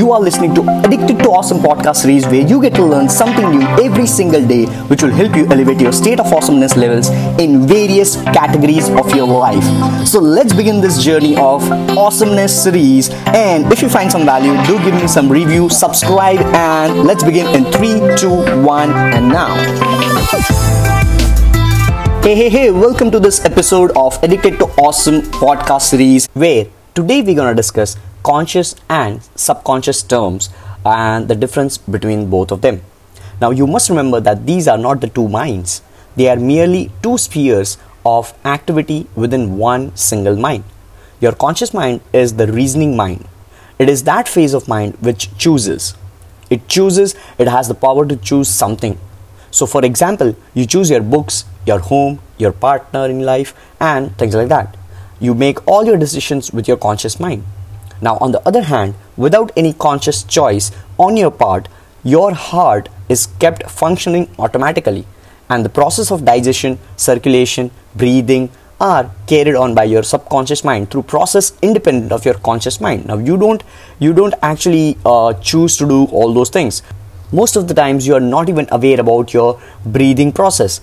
You are listening to Addicted to Awesome podcast series where you get to learn something new every single day, which will help you elevate your state of awesomeness levels in various categories of your life. So let's begin this journey of awesomeness series. And if you find some value, do give me some review, subscribe, and let's begin in three, two, one, and now. Hey, hey, hey, welcome to this episode of Addicted to Awesome podcast series where today we're gonna discuss conscious and subconscious terms and the difference between both of them. Now, you must remember that these are not the two minds, they are merely two spheres of activity within one single mind. Your conscious mind is the reasoning mind, it is that phase of mind which chooses. It chooses, it has the power to choose something. So, for example, you choose your books, your home, your partner in life, and things like that. You make all your decisions with your conscious mind. Now, on the other hand, without any conscious choice on your part, your heart is kept functioning automatically, and the process of digestion, circulation, breathing are carried on by your subconscious mind through process independent of your conscious mind. Now, you don't you don't actually uh, choose to do all those things. Most of the times, you are not even aware about your breathing process.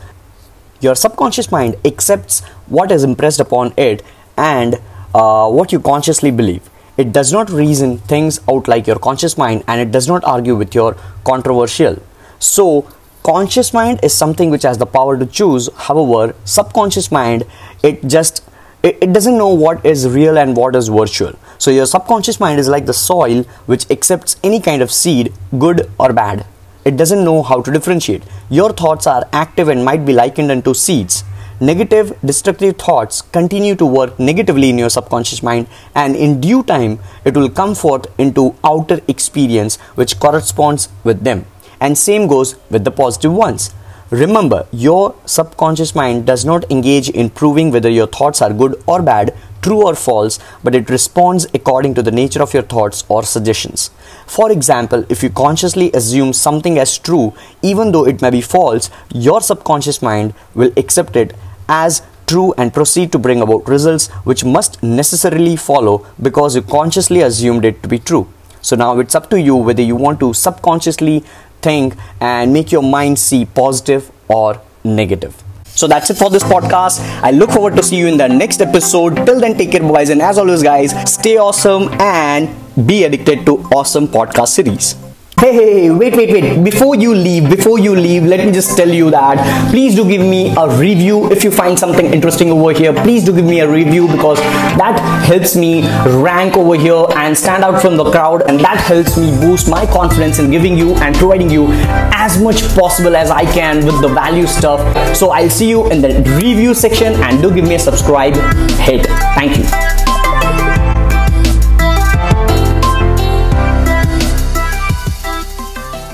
Your subconscious mind accepts what is impressed upon it and uh, what you consciously believe it does not reason things out like your conscious mind and it does not argue with your controversial. So, conscious mind is something which has the power to choose. However, subconscious mind, it just it, doesn't know what is real and what is virtual. So, your subconscious mind is like the soil which accepts any kind of seed, good or bad. It doesn't know how to differentiate. Your thoughts are active and might be likened unto seeds negative destructive thoughts continue to work negatively in your subconscious mind and in due time it will come forth into outer experience which corresponds with them. And same goes with the positive ones. Remember your subconscious mind does not engage in proving whether your thoughts are good or bad true or false but it responds according to the nature of your thoughts or suggestions for example if you consciously assume something as true even though it may be false your subconscious mind will accept it as true and proceed to bring about results which must necessarily follow because you consciously assumed it to be true. So now it's up to you whether you want to subconsciously think and make your mind see positive or negative. So that's it for this podcast. I look forward to see you in the next episode. Till then, take care, boys, and as always, guys, stay awesome and be addicted to awesome podcast series. Hey, hey, wait, wait, wait. Before you leave, before you leave, let me just tell you that please do give me a review if you find something interesting over here. Please do give me a review because that helps me rank over here and stand out from the crowd, and that helps me boost my confidence in giving you and providing you as much possible as I can with the value stuff. So I'll see you in the review section and do give me a subscribe hit. Thank you.